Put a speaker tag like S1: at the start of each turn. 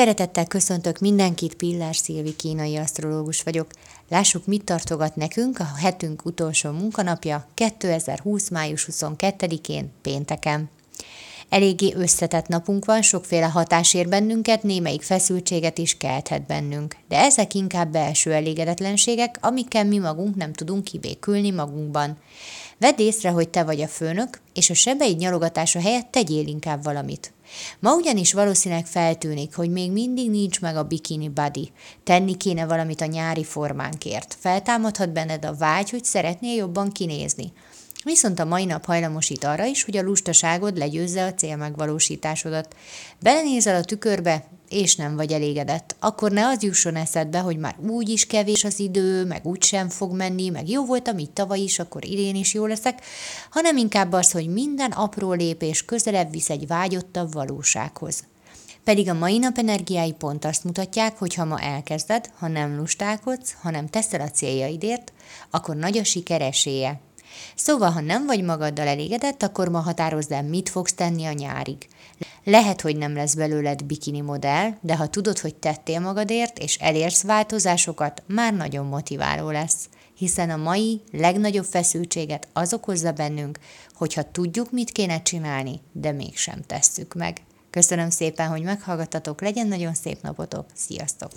S1: Szeretettel köszöntök mindenkit, Pillár Szilvi kínai asztrológus vagyok. Lássuk, mit tartogat nekünk a hetünk utolsó munkanapja 2020. május 22-én, pénteken. Eléggé összetett napunk van, sokféle hatás ér bennünket, némelyik feszültséget is kelthet bennünk. De ezek inkább belső elégedetlenségek, amikkel mi magunk nem tudunk kibékülni magunkban. Vedd észre, hogy te vagy a főnök, és a sebeid nyalogatása helyett tegyél inkább valamit. Ma ugyanis valószínűleg feltűnik, hogy még mindig nincs meg a bikini body. Tenni kéne valamit a nyári formánkért. Feltámadhat benned a vágy, hogy szeretnél jobban kinézni. Viszont a mai nap hajlamosít arra is, hogy a lustaságod legyőzze a cél megvalósításodat. Belenézel a tükörbe, és nem vagy elégedett, akkor ne az jusson eszedbe, hogy már úgy is kevés az idő, meg úgy sem fog menni, meg jó voltam így tavaly is, akkor idén is jó leszek, hanem inkább az, hogy minden apró lépés közelebb visz egy vágyottabb valósághoz. Pedig a mai nap energiái pont azt mutatják, hogy ha ma elkezded, ha nem lustálkodsz, hanem teszel a céljaidért, akkor nagy a siker esélye. Szóval, ha nem vagy magaddal elégedett, akkor ma határozd el, mit fogsz tenni a nyárig. Lehet, hogy nem lesz belőled bikini modell, de ha tudod, hogy tettél magadért, és elérsz változásokat, már nagyon motiváló lesz. Hiszen a mai legnagyobb feszültséget az okozza bennünk, hogyha tudjuk, mit kéne csinálni, de mégsem tesszük meg. Köszönöm szépen, hogy meghallgattatok, legyen nagyon szép napotok, sziasztok!